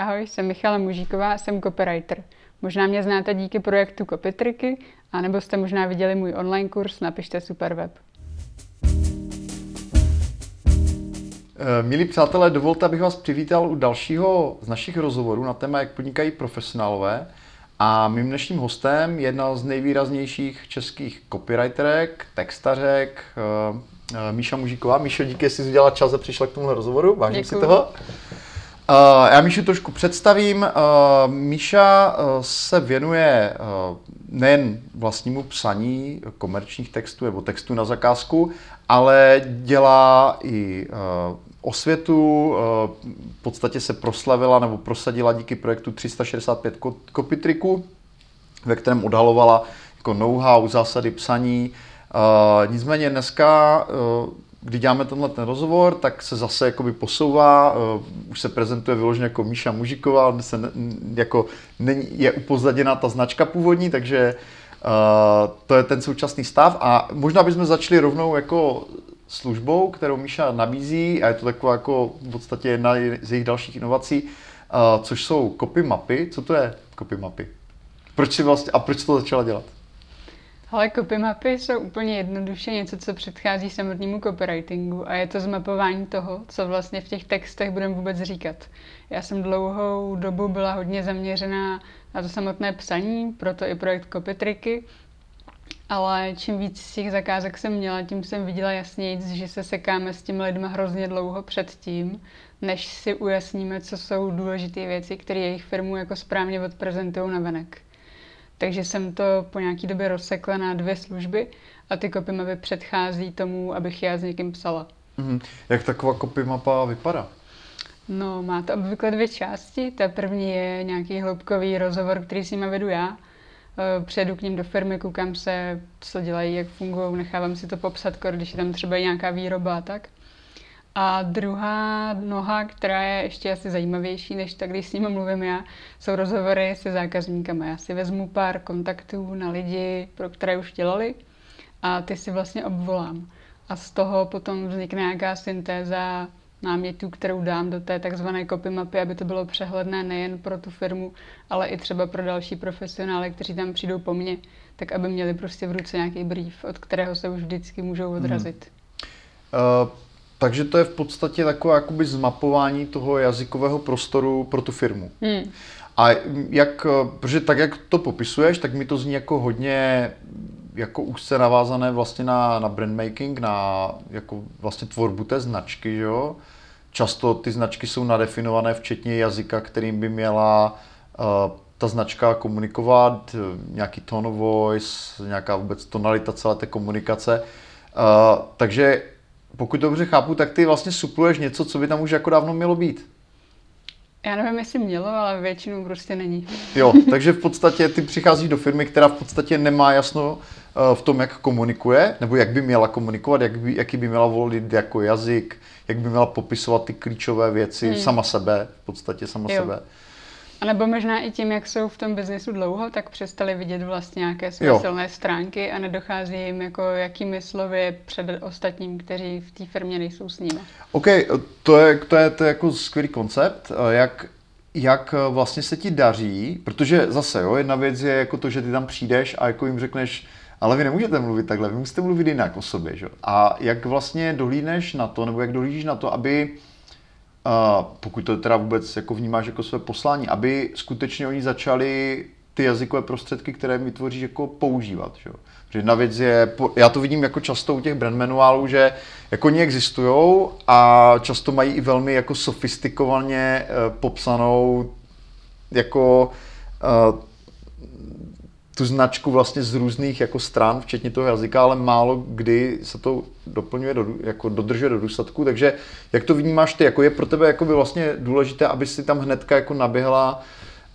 Ahoj, jsem Michala Mužíková a jsem copywriter. Možná mě znáte díky projektu Copytriky, anebo jste možná viděli můj online kurz Napište superweb. Eh, milí přátelé, dovolte, abych vás přivítal u dalšího z našich rozhovorů na téma, jak podnikají profesionálové. A mým dnešním hostem je jedna z nejvýraznějších českých copywriterek, textařek, eh, eh, Míša Mužíková. Míšo, díky, že jsi udělala čas a přišla k tomu rozhovoru. Vážím Děkuju. si toho. Uh, já Míšu trošku představím. Uh, Míša uh, se věnuje nejen vlastnímu psaní komerčních textů nebo textů na zakázku, ale dělá i osvětu, v podstatě se proslavila nebo prosadila díky projektu 365 Copytriku, ve kterém odhalovala jako know-how, zásady psaní. Nicméně dneska kdy děláme tenhle ten rozhovor, tak se zase jakoby posouvá, uh, už se prezentuje vyloženě jako Míša Mužiková, ale se ne, jako není, je upozaděná ta značka původní, takže uh, to je ten současný stav a možná bychom začali rovnou jako službou, kterou Míša nabízí a je to taková jako v podstatě jedna z jejich dalších inovací, uh, což jsou copy mapy. Co to je copy mapy? Proč si vlastně, a proč to začala dělat? Ale copy mapy jsou úplně jednoduše něco, co předchází samotnému copywritingu a je to zmapování toho, co vlastně v těch textech budeme vůbec říkat. Já jsem dlouhou dobu byla hodně zaměřená na to samotné psaní, proto i projekt Copytriky, ale čím víc těch zakázek jsem měla, tím jsem viděla jasněji, že se sekáme s těmi lidmi hrozně dlouho předtím, než si ujasníme, co jsou důležité věci, které jejich firmu jako správně odprezentují na venek. Takže jsem to po nějaký době rozsekla na dvě služby a ty mapy předchází tomu, abych já s někým psala. Mm-hmm. Jak taková mapa vypadá? No, má to obvykle dvě části. Ta první je nějaký hloubkový rozhovor, který s nimi vedu já. E, přijedu k ním do firmy, koukám se, co dělají, jak fungují, nechávám si to popsat, když je tam třeba nějaká výroba a tak. A druhá noha, která je ještě asi zajímavější, než tak, když s nimi mluvím já, jsou rozhovory se zákazníkama. Já si vezmu pár kontaktů na lidi, pro které už dělali a ty si vlastně obvolám. A z toho potom vznikne nějaká syntéza námětů, kterou dám do té takzvané copy mapy, aby to bylo přehledné nejen pro tu firmu, ale i třeba pro další profesionály, kteří tam přijdou po mně, tak aby měli prostě v ruce nějaký brief, od kterého se už vždycky můžou odrazit. Hmm. Uh... Takže to je v podstatě takové jakoby zmapování toho jazykového prostoru pro tu firmu. Hmm. A jak, protože tak, jak to popisuješ, tak mi to zní jako hodně jako úzce navázané vlastně na, na brand making, na jako vlastně tvorbu té značky, že jo? Často ty značky jsou nadefinované včetně jazyka, kterým by měla uh, ta značka komunikovat, nějaký tone of voice, nějaká vůbec tonalita celé té komunikace. Uh, takže pokud dobře chápu, tak ty vlastně supluješ něco, co by tam už jako dávno mělo být. Já nevím, jestli mělo, ale většinou prostě není. Jo, takže v podstatě ty přicházíš do firmy, která v podstatě nemá jasno eh, v tom, jak komunikuje, nebo jak by měla komunikovat, jak by, jaký by měla volit jako jazyk, jak by měla popisovat ty klíčové věci hmm. sama sebe, v podstatě sama jo. sebe. A nebo možná i tím, jak jsou v tom biznesu dlouho, tak přestali vidět vlastně nějaké své silné stránky a nedochází jim jako jakými slovy před ostatním, kteří v té firmě nejsou s nimi. OK, to je, to je, to je jako skvělý koncept. Jak, jak vlastně se ti daří, protože zase, jo, jedna věc je jako to, že ty tam přijdeš a jako jim řekneš, ale vy nemůžete mluvit takhle, vy musíte mluvit jinak o sobě, že? A jak vlastně dohlídneš na to, nebo jak dohlížíš na to, aby uh, pokud to teda vůbec jako vnímáš jako své poslání, aby skutečně oni začali ty jazykové prostředky, které vytvoříš, jako používat. Že? Protože jedna věc je, já to vidím jako často u těch brand manuálů, že jako oni existují a často mají i velmi jako sofistikovaně uh, popsanou jako uh, tu značku vlastně z různých jako stran, včetně toho jazyka, ale málo kdy se to doplňuje, do, jako dodržuje do důsledku, takže jak to vnímáš ty, jako je pro tebe jako by vlastně důležité, aby si tam hnedka jako naběhla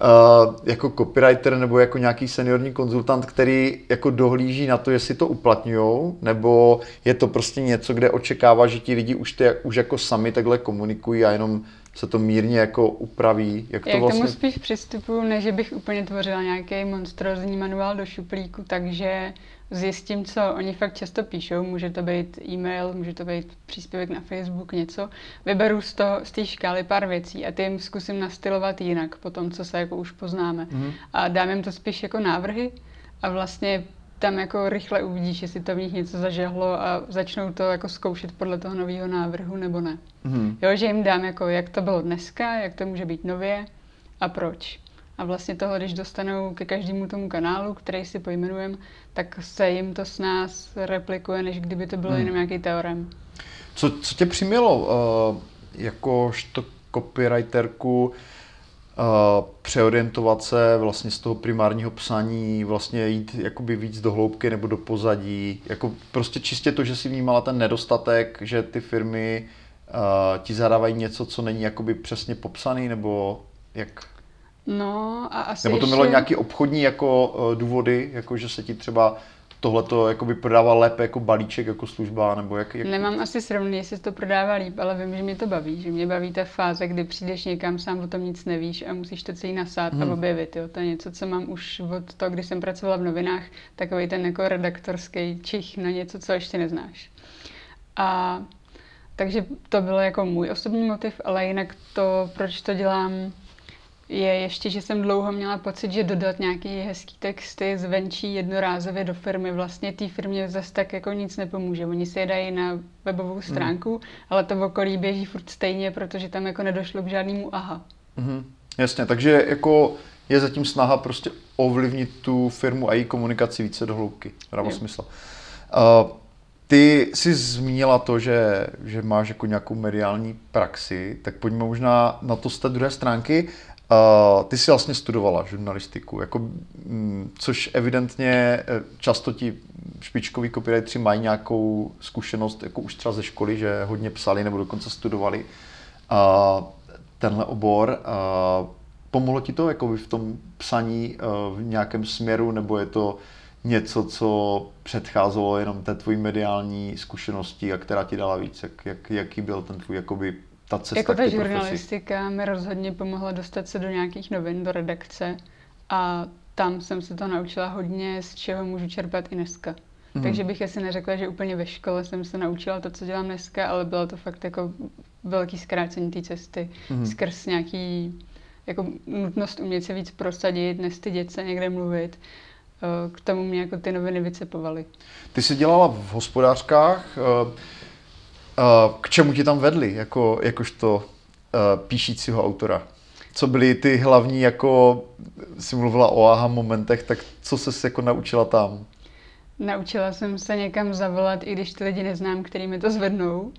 uh, jako copywriter nebo jako nějaký seniorní konzultant, který jako dohlíží na to, jestli to uplatňují, nebo je to prostě něco, kde očekává, že ti lidi už, ty, už jako sami takhle komunikují a jenom se to mírně jako upraví, jak to Já vlastně... k tomu spíš přistupuji, než že bych úplně tvořila nějaký monstrózní manuál do šuplíku, takže zjistím, co oni fakt často píšou. Může to být e-mail, může to být příspěvek na Facebook, něco. Vyberu z, toho, z té škály pár věcí a ty jim zkusím nastylovat jinak po tom, co se jako už poznáme. Mhm. A dám jim to spíš jako návrhy a vlastně tam jako rychle uvidíš, jestli to v nich něco zažehlo a začnou to jako zkoušet podle toho nového návrhu nebo ne. Mhm. Jo, že jim dám jako, jak to bylo dneska, jak to může být nově a proč. A vlastně toho, když dostanou ke každému tomu kanálu, který si pojmenujem, tak se jim to s nás replikuje, než kdyby to bylo Hmm. jenom nějaký teorem. Co, co tě přimělo uh, jakožto copywriterku uh, přeorientovat se vlastně z toho primárního psaní, vlastně jít jakoby víc do hloubky nebo do pozadí, jako prostě čistě to, že si vnímala ten nedostatek, že ty firmy uh, ti zadávají něco, co není jakoby přesně popsaný, nebo jak? No a asi Nebo to ještě... mělo nějaký obchodní jako uh, důvody, jako že se ti třeba tohleto jakoby prodává lépe jako balíček, jako služba, nebo jak? jak... Nemám asi srovný, jestli to prodává líp, ale vím, že mě to baví, že mě baví ta fáze, kdy přijdeš někam, sám o tom nic nevíš a musíš to celý nasát Hmm. a objevit. Jo. To je něco, co mám už od toho, kdy jsem pracovala v novinách, takový ten jako redaktorský čich na něco, co ještě neznáš. A takže to bylo jako můj osobní motiv, ale jinak to, proč to dělám, je ještě, že jsem dlouho měla pocit, že dodat nějaký hezký texty zvenčí jednorázově do firmy, vlastně té firmě zase tak jako nic nepomůže. Oni si je dají na webovou stránku, hmm. ale to v okolí běží furt stejně, protože tam jako nedošlo k žádnému aha. Mhm, jasně, takže jako je zatím snaha prostě ovlivnit tu firmu a její komunikaci více do hloubky. Dává smysl. Uh, ty jsi zmínila to, že, že máš jako nějakou mediální praxi, tak pojďme možná na to z té druhé stránky. Ty jsi vlastně studovala žurnalistiku, jako, mm, což evidentně eh, často ti špičkoví copywriteri mají nějakou zkušenost jako už třeba ze školy, že hodně psali nebo dokonce studovali uh, tenhle obor. Pomohlo ti to jako v tom psaní uh, v nějakém směru, nebo je to něco, co předcházelo jenom té tvojí mediální zkušenosti a která ti dala víc? Jak, jak, jaký byl ten tvůj jakoby ta cesta Jako ta žurnalistika mi rozhodně pomohla dostat se do nějakých novin, do redakce a tam jsem se to naučila hodně, z čeho můžu čerpat i dneska. Mhm. Takže bych asi neřekla, že úplně ve škole jsem se naučila to, co dělám dneska, ale bylo to fakt jako velký zkrácení té cesty Mhm. skrz nějaký jako nutnost umět se víc prosadit, nestydět se někde mluvit. Eh, K tomu mě jako ty noviny vycepovaly. Ty jsi dělala v hospodářkách. Eh, K čemu ti tam vedli, jako, jakožto eh, píšícího autora? Co byly ty hlavní, jako jsi mluvila o aha momentech, tak co se jako naučila tam? Naučila jsem se někam zavolat, i když ty lidi neznám, který mi to zvednou.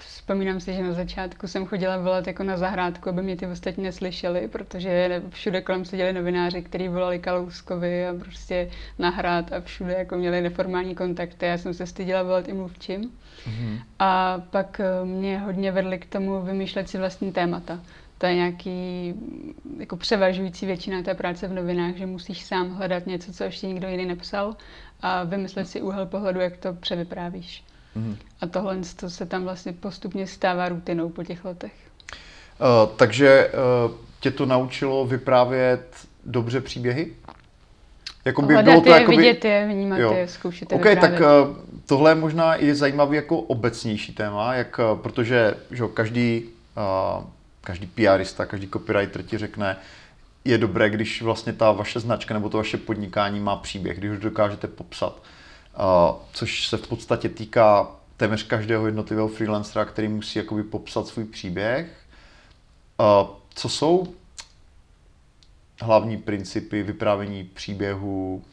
Vzpomínám si, že na začátku jsem chodila volat jako na zahrádku, aby mě ty ostatní neslyšeli, protože všude kolem seděli novináři, kteří volali Kalouskovi a prostě na hrad a všude jako měli neformální kontakty. Já jsem se styděla volat i mluvčím. Mhm. A pak eh, mě hodně vedli k tomu vymýšlet si vlastní témata. To je nějaký mm, jako převažující většina té práce v novinách, že musíš sám hledat něco, co ještě nikdo jiný nepsal a vymyslet si úhel pohledu, jak to převyprávíš. Mhm. A tohle to se tam vlastně postupně stává rutinou po těch letech. Uh, takže uh, tě to naučilo vyprávět dobře příběhy? Jako by Hledat bylo to je, jakoby... vidět je, vnímat Jo. je, zkoušet je OK, tak uh, tohle je možná i zajímavý jako obecnější téma, jak, uh, protože že, každý, uh, každý PRista, každý copywriter ti řekne, je dobré, když vlastně ta vaše značka nebo to vaše podnikání má příběh, když ho dokážete popsat. Což se v podstatě týká téměř každého jednotlivého freelancera, který musí jakoby popsat svůj příběh. Co jsou hlavní principy vyprávění příběhu,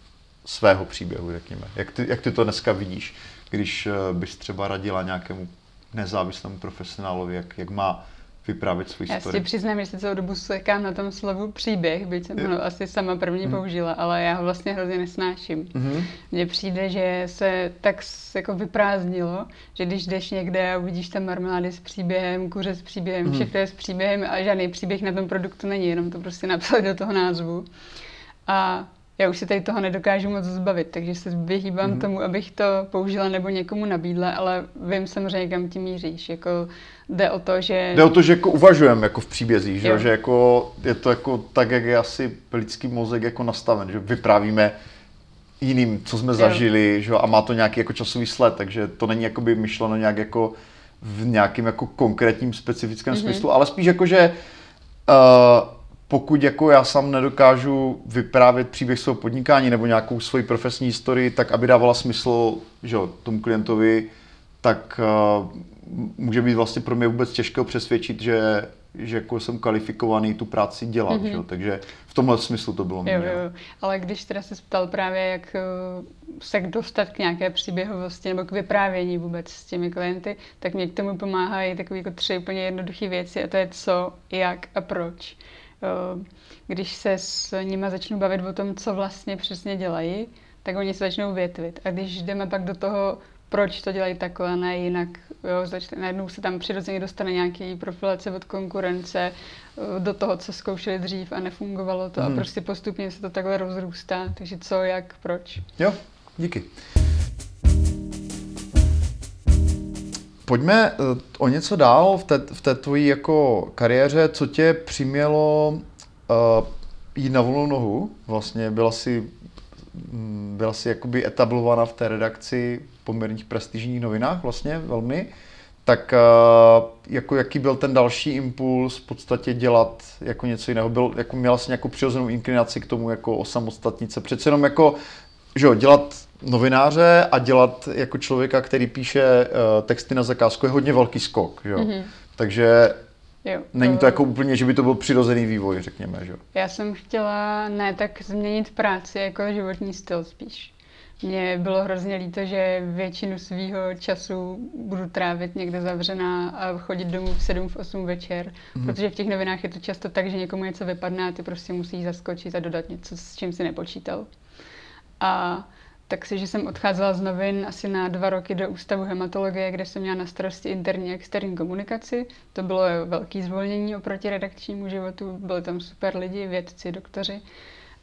svého příběhu, řekněme? Jak ty, jak ty to dneska vidíš, když eh, bys třeba radila nějakému nezávislému profesionálovi, jak, jak má vyprávět svůj Já si story? přiznám, že se celou dobu sekám na tom slovu příběh, byť jsem ho asi sama první Mhm. použila, ale já ho vlastně hrozně nesnáším. Mhm. Mně přijde, že se tak jako vyprázdnilo, že když jdeš někde a uvidíš tam marmelády s příběhem, kuře s příběhem, Mhm. všechno je s příběhem a žádný příběh na tom produktu není, jenom to prostě napsali do toho názvu. A já už se tady toho nedokážu moc zbavit, takže se vyhýbám mm-hmm. tomu, abych to použila nebo někomu nabídla, ale vím samozřejmě, kam tím míříš. Jako jde o to, že... Jde o to, že jako uvažujeme jako v příbězích, že, že jako je to jako tak, jak je asi lidský mozek jako nastaven, že vyprávíme jiným, co jsme jo. zažili, že a má to nějaký jako časový sled, takže to není jakoby myšleno nějak jako v nějakém jako konkrétním specifickém mm-hmm. smyslu, ale spíš jako, že uh, pokud jako já sám nedokážu vyprávět příběh svého podnikání nebo nějakou svoji profesní historii, tak aby dávala smysl že tomu klientovi, tak uh, může být vlastně pro mě vůbec těžké přesvědčit, že, že jako jsem kvalifikovaný tu práci dělat. Mm-hmm. Že? Takže v tomhle smyslu to bylo jo, jo. Ale když teda se ptal právě, jak eh, se dostat k nějaké příběhovosti nebo k vyprávění vůbec s těmi klienty, tak mě k tomu pomáhají takové jako tři úplně jednoduché věci a to je co, jak a proč. Eh, když se s nimi začnu bavit o tom, co vlastně přesně dělají, tak oni se začnou větvit. A když jdeme pak do toho, proč to dělají takhle, ne jinak, jo, začne, najednou se tam přirozeně dostane nějaký profilace od konkurence eh, do toho, co zkoušeli dřív a nefungovalo to hmm. a prostě postupně se to takhle rozrůstá. Takže co, jak, proč. Jo, díky. Pojďme eh, o něco dál v té, v té tvojí jako kariéře. Co tě přimělo uh, jít na volnou nohu? Vlastně byla si, mm, byla si jakoby etablovaná v té redakci poměrných prestižních novinách vlastně velmi. Tak uh, jako jaký byl ten další impuls v podstatě dělat jako něco jiného? Byl, jako měla jsi nějakou přirozenou inklinaci k tomu jako osamostatnit se? Přece jenom jako že jo, dělat novináře a dělat jako člověka, který píše uh, texty na zakázku, je hodně velký skok. Jo? Mm-hmm. Takže Jo, Není to, jako úplně, že by to byl přirozený vývoj, řekněme, že Já jsem chtěla ne tak změnit práci, jako životní styl spíš. Mně bylo hrozně líto, že většinu svého času budu trávit někde zavřená a chodit domů v 7, v 8 večer, mm. protože v těch novinách je to často tak, že někomu něco vypadne a ty prostě musíš zaskočit a dodat něco, s čím si nepočítal. A tak si, že jsem odcházela z novin asi na dva roky do Ústavu hematologie, kde jsem měla na starosti interní a externí komunikaci. To bylo velké zvolnění oproti redakčnímu životu, byli tam super lidi, vědci, doktoři.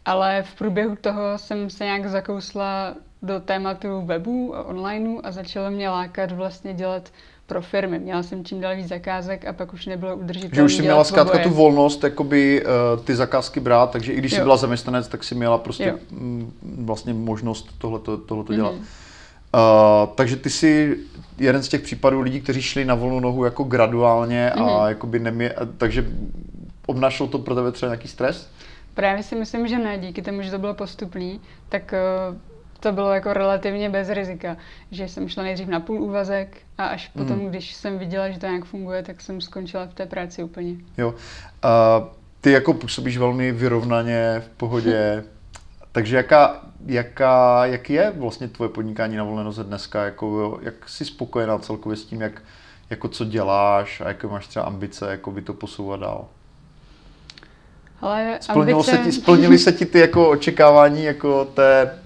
Ale v průběhu toho jsem se nějak zakousla do tématu webu a onlineu a začalo mě lákat vlastně dělat pro firmy. Měla jsem čím dál víc zakázek a pak už nebylo udržitelné. Že už si měla zkrátka tu volnost, jakoby uh, ty zakázky brát, takže i když jo. jsi byla zaměstnanec, tak si měla prostě m, mm, vlastně možnost tohleto, tohleto mm-hmm. dělat. Uh, takže ty jsi jeden z těch případů lidí, kteří šli na volnou nohu jako graduálně mm-hmm. a mhm. jakoby nemě, takže obnašlo to pro tebe třeba nějaký stres? Právě si myslím, že ne, díky tomu, že to bylo postupný, tak uh, to bylo jako relativně bez rizika, že jsem šla nejdřív na půl úvazek a až hmm. potom, když jsem viděla, že to nějak funguje, tak jsem skončila v té práci úplně. Jo. A ty jako působíš velmi vyrovnaně, v pohodě, takže jaká, jaká, jak je vlastně tvoje podnikání na volné noze dneska? Jako, jak jsi spokojená celkově s tím, jak, jako co děláš a jaké máš třeba ambice, jako by to posouvat dál? Ale Splnilo ambice... se ti, splnili se ti ty jako očekávání jako té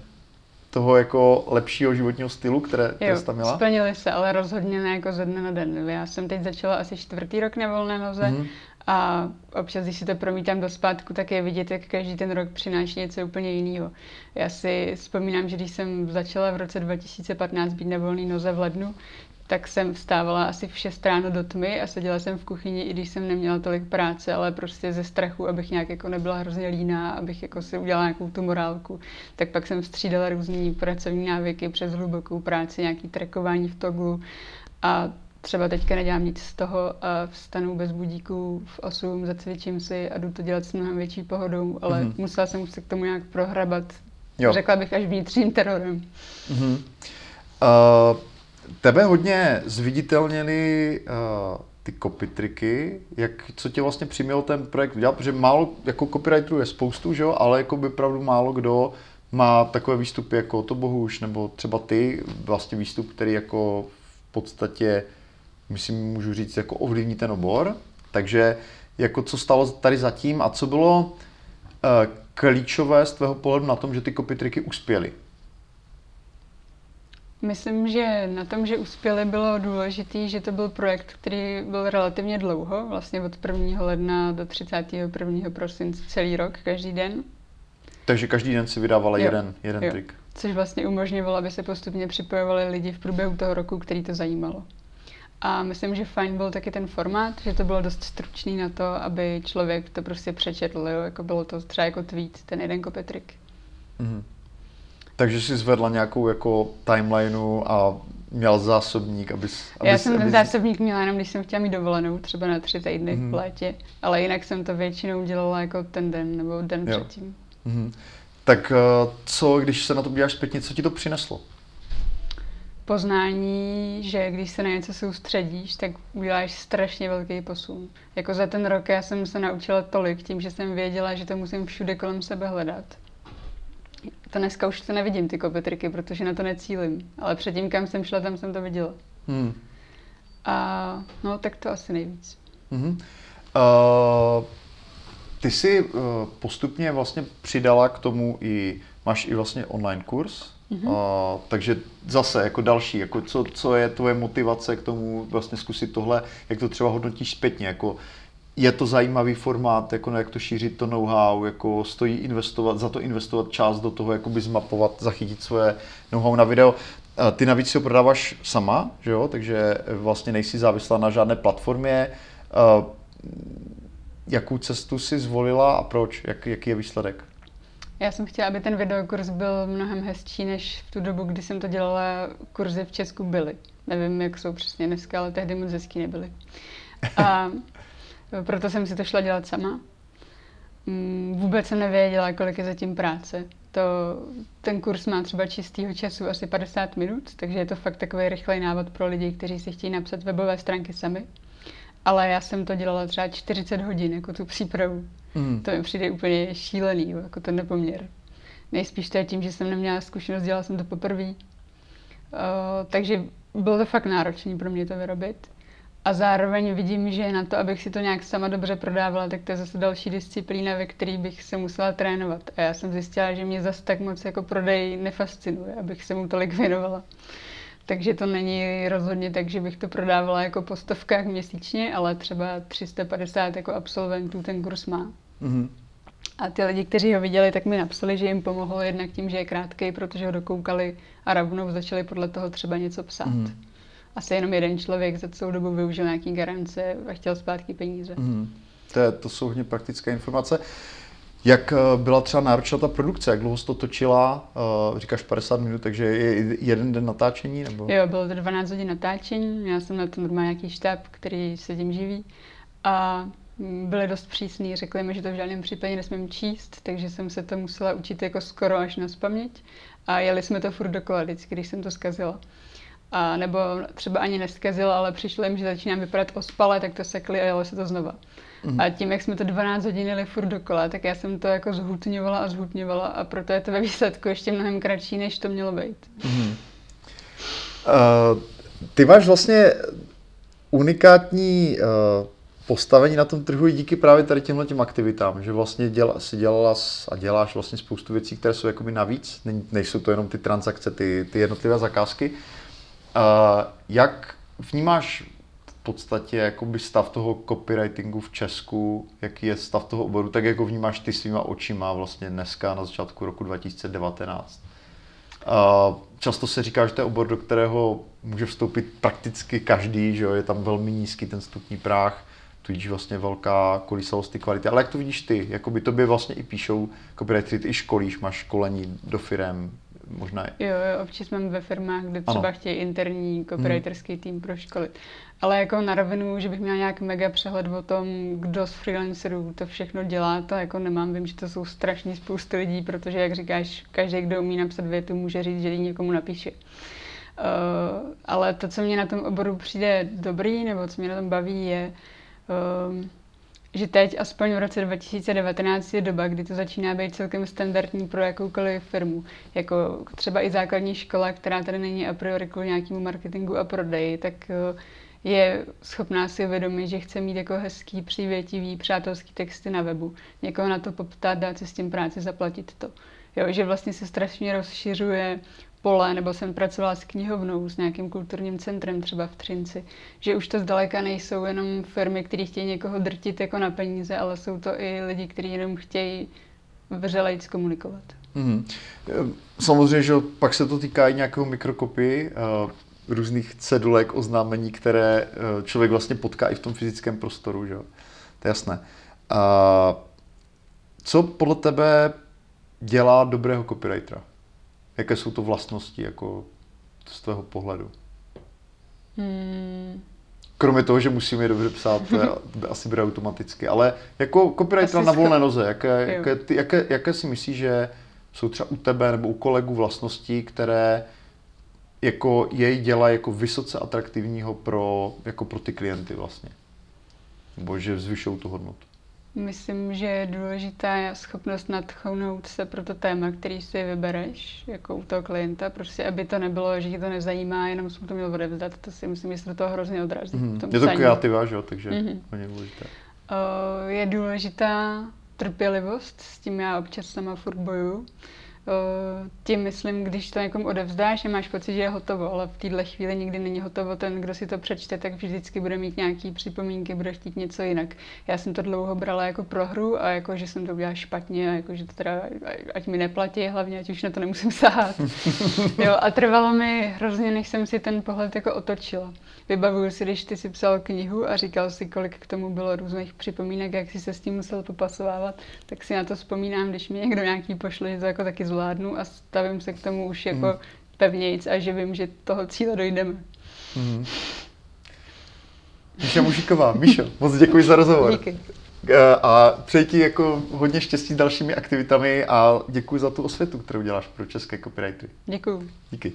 toho jako lepšího životního stylu, které, které jsi tam měla? splnili se, ale rozhodně ne jako ze dne na den. Já jsem teď začala asi čtvrtý rok na volné noze mm-hmm. a občas, když si to promítám do zpátku, tak je vidět, jak každý ten rok přináší něco úplně jiného. Já si vzpomínám, že když jsem začala v roce 2015 být na volné noze v lednu, tak jsem vstávala asi v 6 ráno do tmy a seděla jsem v kuchyni, i když jsem neměla tolik práce, ale prostě ze strachu, abych nějak jako nebyla hrozně líná, abych jako si udělala nějakou tu morálku. Tak pak jsem střídala různý pracovní návyky přes hlubokou práci, nějaký trekování v toglu a třeba teďka nedělám nic z toho a vstanu bez budíků v 8, zacvičím si a jdu to dělat s mnohem větší pohodou, ale mm-hmm. musela jsem se k tomu nějak prohrabat, jo. řekla bych až vnitřním terorem. Mm-hmm. Uh tebe hodně zviditelněny uh, ty copytriky, jak, co tě vlastně přimělo ten projekt udělat, protože málo, jako copywriterů je spoustu, že jo, ale jako by pravdu málo kdo má takové výstupy jako to Bohuš, nebo třeba ty, vlastně výstup, který jako v podstatě, myslím, můžu říct, jako ovlivní ten obor, takže jako co stalo tady zatím a co bylo uh, klíčové z tvého pohledu na tom, že ty copytriky uspěly? Myslím, že na tom, že uspěli, bylo důležité, že to byl projekt, který byl relativně dlouho, vlastně od 1. ledna do 31. prosince celý rok, každý den. Takže každý den si vydávala Jo. jeden, jeden Jo. trik. Což vlastně umožňovalo, aby se postupně připojovali lidi v průběhu toho roku, který to zajímalo. A myslím, že fajn byl taky ten formát, že to bylo dost stručný na to, aby člověk to prostě přečetl, jo? jako bylo to třeba jako tweet, ten jeden kopetrik. Mhm. Takže si zvedla nějakou jako timelineu a měl zásobník, abys... abys Já jsem ten abys- zásobník měla jenom, když jsem chtěla mít dovolenou, třeba na tři týdny Mhm. v létě, ale jinak jsem to většinou dělala jako ten den nebo den Jo. předtím. Mhm. Tak eh, co, když se na to podíváš zpětně, co ti to přineslo? poznání, že když se na něco soustředíš, tak uděláš strašně velký posun. Jako za ten rok já jsem se naučila tolik tím, že jsem věděla, že to musím všude kolem sebe hledat. To dneska už to nevidím, ty kopetriky, protože na to necílim. Ale předtím, kam jsem šla, tam jsem to viděla. Hmm. A no, tak to asi nejvíc. Mhm. Uh, ty jsi uh, postupně vlastně přidala k tomu i, máš i vlastně online kurz, Mhm. uh, takže zase jako další, jako co, co je tvoje motivace k tomu vlastně zkusit tohle, jak to třeba hodnotíš zpětně, jako je to zajímavý formát, jako jak to šířit to know-how, jako stojí investovat, za to investovat čas do toho, jakoby zmapovat, zachytit svoje know-how na video. Ty navíc si ho prodáváš sama, že jo? takže vlastně nejsi závislá na žádné platformě. Jakou cestu si zvolila a proč? Jak, jaký je výsledek? Já jsem chtěla, aby ten videokurs byl mnohem hezčí, než v tu dobu, kdy jsem to dělala, kurzy v Česku byly. Nevím, jak jsou přesně dneska, ale tehdy moc hezký nebyly. A proto jsem si to šla dělat sama. Mm, Vůbec jsem nevěděla, kolik je zatím práce. To, ten kurz má třeba čistého času asi 50 minut, takže je to fakt takový rychlej návod pro lidi, kteří si chtějí napsat webové stránky sami. Ale já jsem to dělala třeba 40 hodin, jako tu přípravu. Mm. To mi přijde úplně šílený, jako ten nepoměr. Nejspíš to je tím, že jsem neměla zkušenost, dělala jsem to poprvé. Uh, takže bylo to fakt náročné pro mě to vyrobit. A zároveň vidím, že na to, abych si to nějak sama dobře prodávala, tak to je zase další disciplína, ve které bych se musela trénovat. A já jsem zjistila, že mě zase tak moc jako prodej nefascinuje, abych se mu tolik věnovala. Takže to není rozhodně tak, že bych to prodávala jako po stovkách měsíčně, ale třeba 350 jako absolventů ten kurz má. Mm. A ty lidi, kteří ho viděli, tak mi napsali, že jim pomohlo jednak tím, že je krátký, protože ho dokoukali a rovnou začali podle toho třeba něco psát. Mhm. Asi jenom jeden člověk za celou dobu využil nějaký garance a chtěl zpátky peníze. Mm. To, je, to jsou hodně praktické informace. Jak eh, byla třeba náročná ta produkce? Jak dlouho jsi to točila? Eh, Říkáš 50 minut, takže je jeden den natáčení? Nebo? Jo, bylo to 12 hodin natáčení, já jsem na to normálně nějaký štáb, který se tím živí. A mm, byli dost přísní, řekli mi, že to v žádném případě nesmím číst, takže jsem se to musela učit jako skoro až na spaměť. A jeli jsme to furt dokola vždycky, když jsem to zkazila. A nebo třeba ani neskazila, ale přišlo jim, že začínám vypadat ospale, tak to sekli a jelo se to znova. Mhm. A tím, jak jsme to 12 hodin jeli furt dokola, tak já jsem to jako zhutňovala a zhutňovala a proto je to ve výsledku ještě mnohem kratší, než to mělo být. Mhm. Uh, ty máš vlastně unikátní uh, postavení na tom trhu i díky právě tady těmhle těm aktivitám, že vlastně děla, si dělala a děláš vlastně spoustu věcí, které jsou jakoby navíc, nejsou to jenom ty transakce, ty, ty jednotlivé zakázky. Uh, jak vnímáš v podstatě jakoby stav toho copywritingu v Česku, jaký je stav toho oboru, tak jako vnímáš ty svýma očima vlastně dneska na začátku roku 2019? Uh, často se říká, že to je obor, do kterého může vstoupit prakticky každý, že jo? je tam velmi nízký ten vstupní práh, tudíž vlastně velká kolísavost ty kvality. Ale jak to vidíš ty? Jakoby tobě vlastně i píšou copywritery, ty i školíš, máš školení do firem, možná Jo, jo, občas mám ve firmách, kde třeba Ano. chtějí interní copywriterský tým pro školy. Ale jako na rovinu, že bych měla nějak mega přehled o tom, kdo z freelancerů to všechno dělá, to jako nemám. Vím, že to jsou strašně spousty lidí, protože, jak říkáš, každý, kdo umí napsat větu, může říct, že ji někomu napíše. Uh, ale to, co mě na tom oboru přijde dobrý, nebo co mě na tom baví, je, uh, že teď, aspoň v roce 2019, je doba, kdy to začíná být celkem standardní pro jakoukoliv firmu. Jako třeba i základní škola, která tady není a priori kvůli nějakému marketingu a prodeji, tak eh, je schopná si uvědomit, že chce mít jako hezký, přívětivý, přátelský texty na webu. Někoho na to poptat, dát si s tím práci, zaplatit to. Jo, že vlastně se strašně rozšiřuje pole, nebo jsem pracovala s knihovnou, s nějakým kulturním centrem třeba v Třinci, že už to zdaleka nejsou jenom firmy, které chtějí někoho drtit jako na peníze, ale jsou to i lidi, kteří jenom chtějí vřelejc komunikovat. Mm-hmm. Samozřejmě, že pak se to týká i nějakého mikrokopy, uh, různých cedulek, oznámení, které uh, člověk vlastně potká i v tom fyzickém prostoru, že? To je jasné. Uh, co podle tebe dělá dobrého copywritera? Jaké jsou to vlastnosti jako z tvého pohledu? Hmm. Kromě toho, že musíme je dobře psát, to asi bude automaticky. Ale jako copywriter na volné noze, jaké, jaké, ty, jaké, jaké si myslíš, že jsou třeba u tebe nebo u kolegů vlastnosti, které jako jej dělají jako vysoce atraktivního pro, jako pro ty klienty vlastně? Nebo že zvyšují tu hodnotu? Myslím, že je důležitá schopnost nadchnout se pro to téma, který si vybereš, jako u toho klienta, prostě aby to nebylo, že ti to nezajímá, jenom jsem to měl odevzdat, to si myslím, že se do toho hrozně odrazí. Mm-hmm. Je to kreativa, že jo, takže mm-hmm. důležité. Uh, je důležitá trpělivost, s tím já občas sama furt boju. Tím myslím, když to někomu odevzdáš a máš pocit, že je hotovo, ale v této chvíli nikdy není hotovo. Ten, kdo si to přečte, tak vždycky bude mít nějaké připomínky, bude chtít něco jinak. Já jsem to dlouho brala jako prohru a jako, že jsem to udělala špatně a jako, že to teda, ať mi neplatí, hlavně, ať už na to nemusím sahat. jo, a trvalo mi hrozně, než jsem si ten pohled jako otočila. Vybavuju si, když ty si psal knihu a říkal si, kolik k tomu bylo různých připomínek, jak si se s tím musel popasovávat, tak si na to vzpomínám, když mi někdo nějaký pošle, že to jako taky zvládnu a stavím se k tomu už jako mm. pevnějc a že vím, že toho cíle dojdeme. Mm. Míša Mužíková, Míšo, moc děkuji za rozhovor. Díky. A přeji ti jako hodně štěstí s dalšími aktivitami a děkuji za tu osvětu, kterou děláš pro české copywritery. Děkuji. Díky.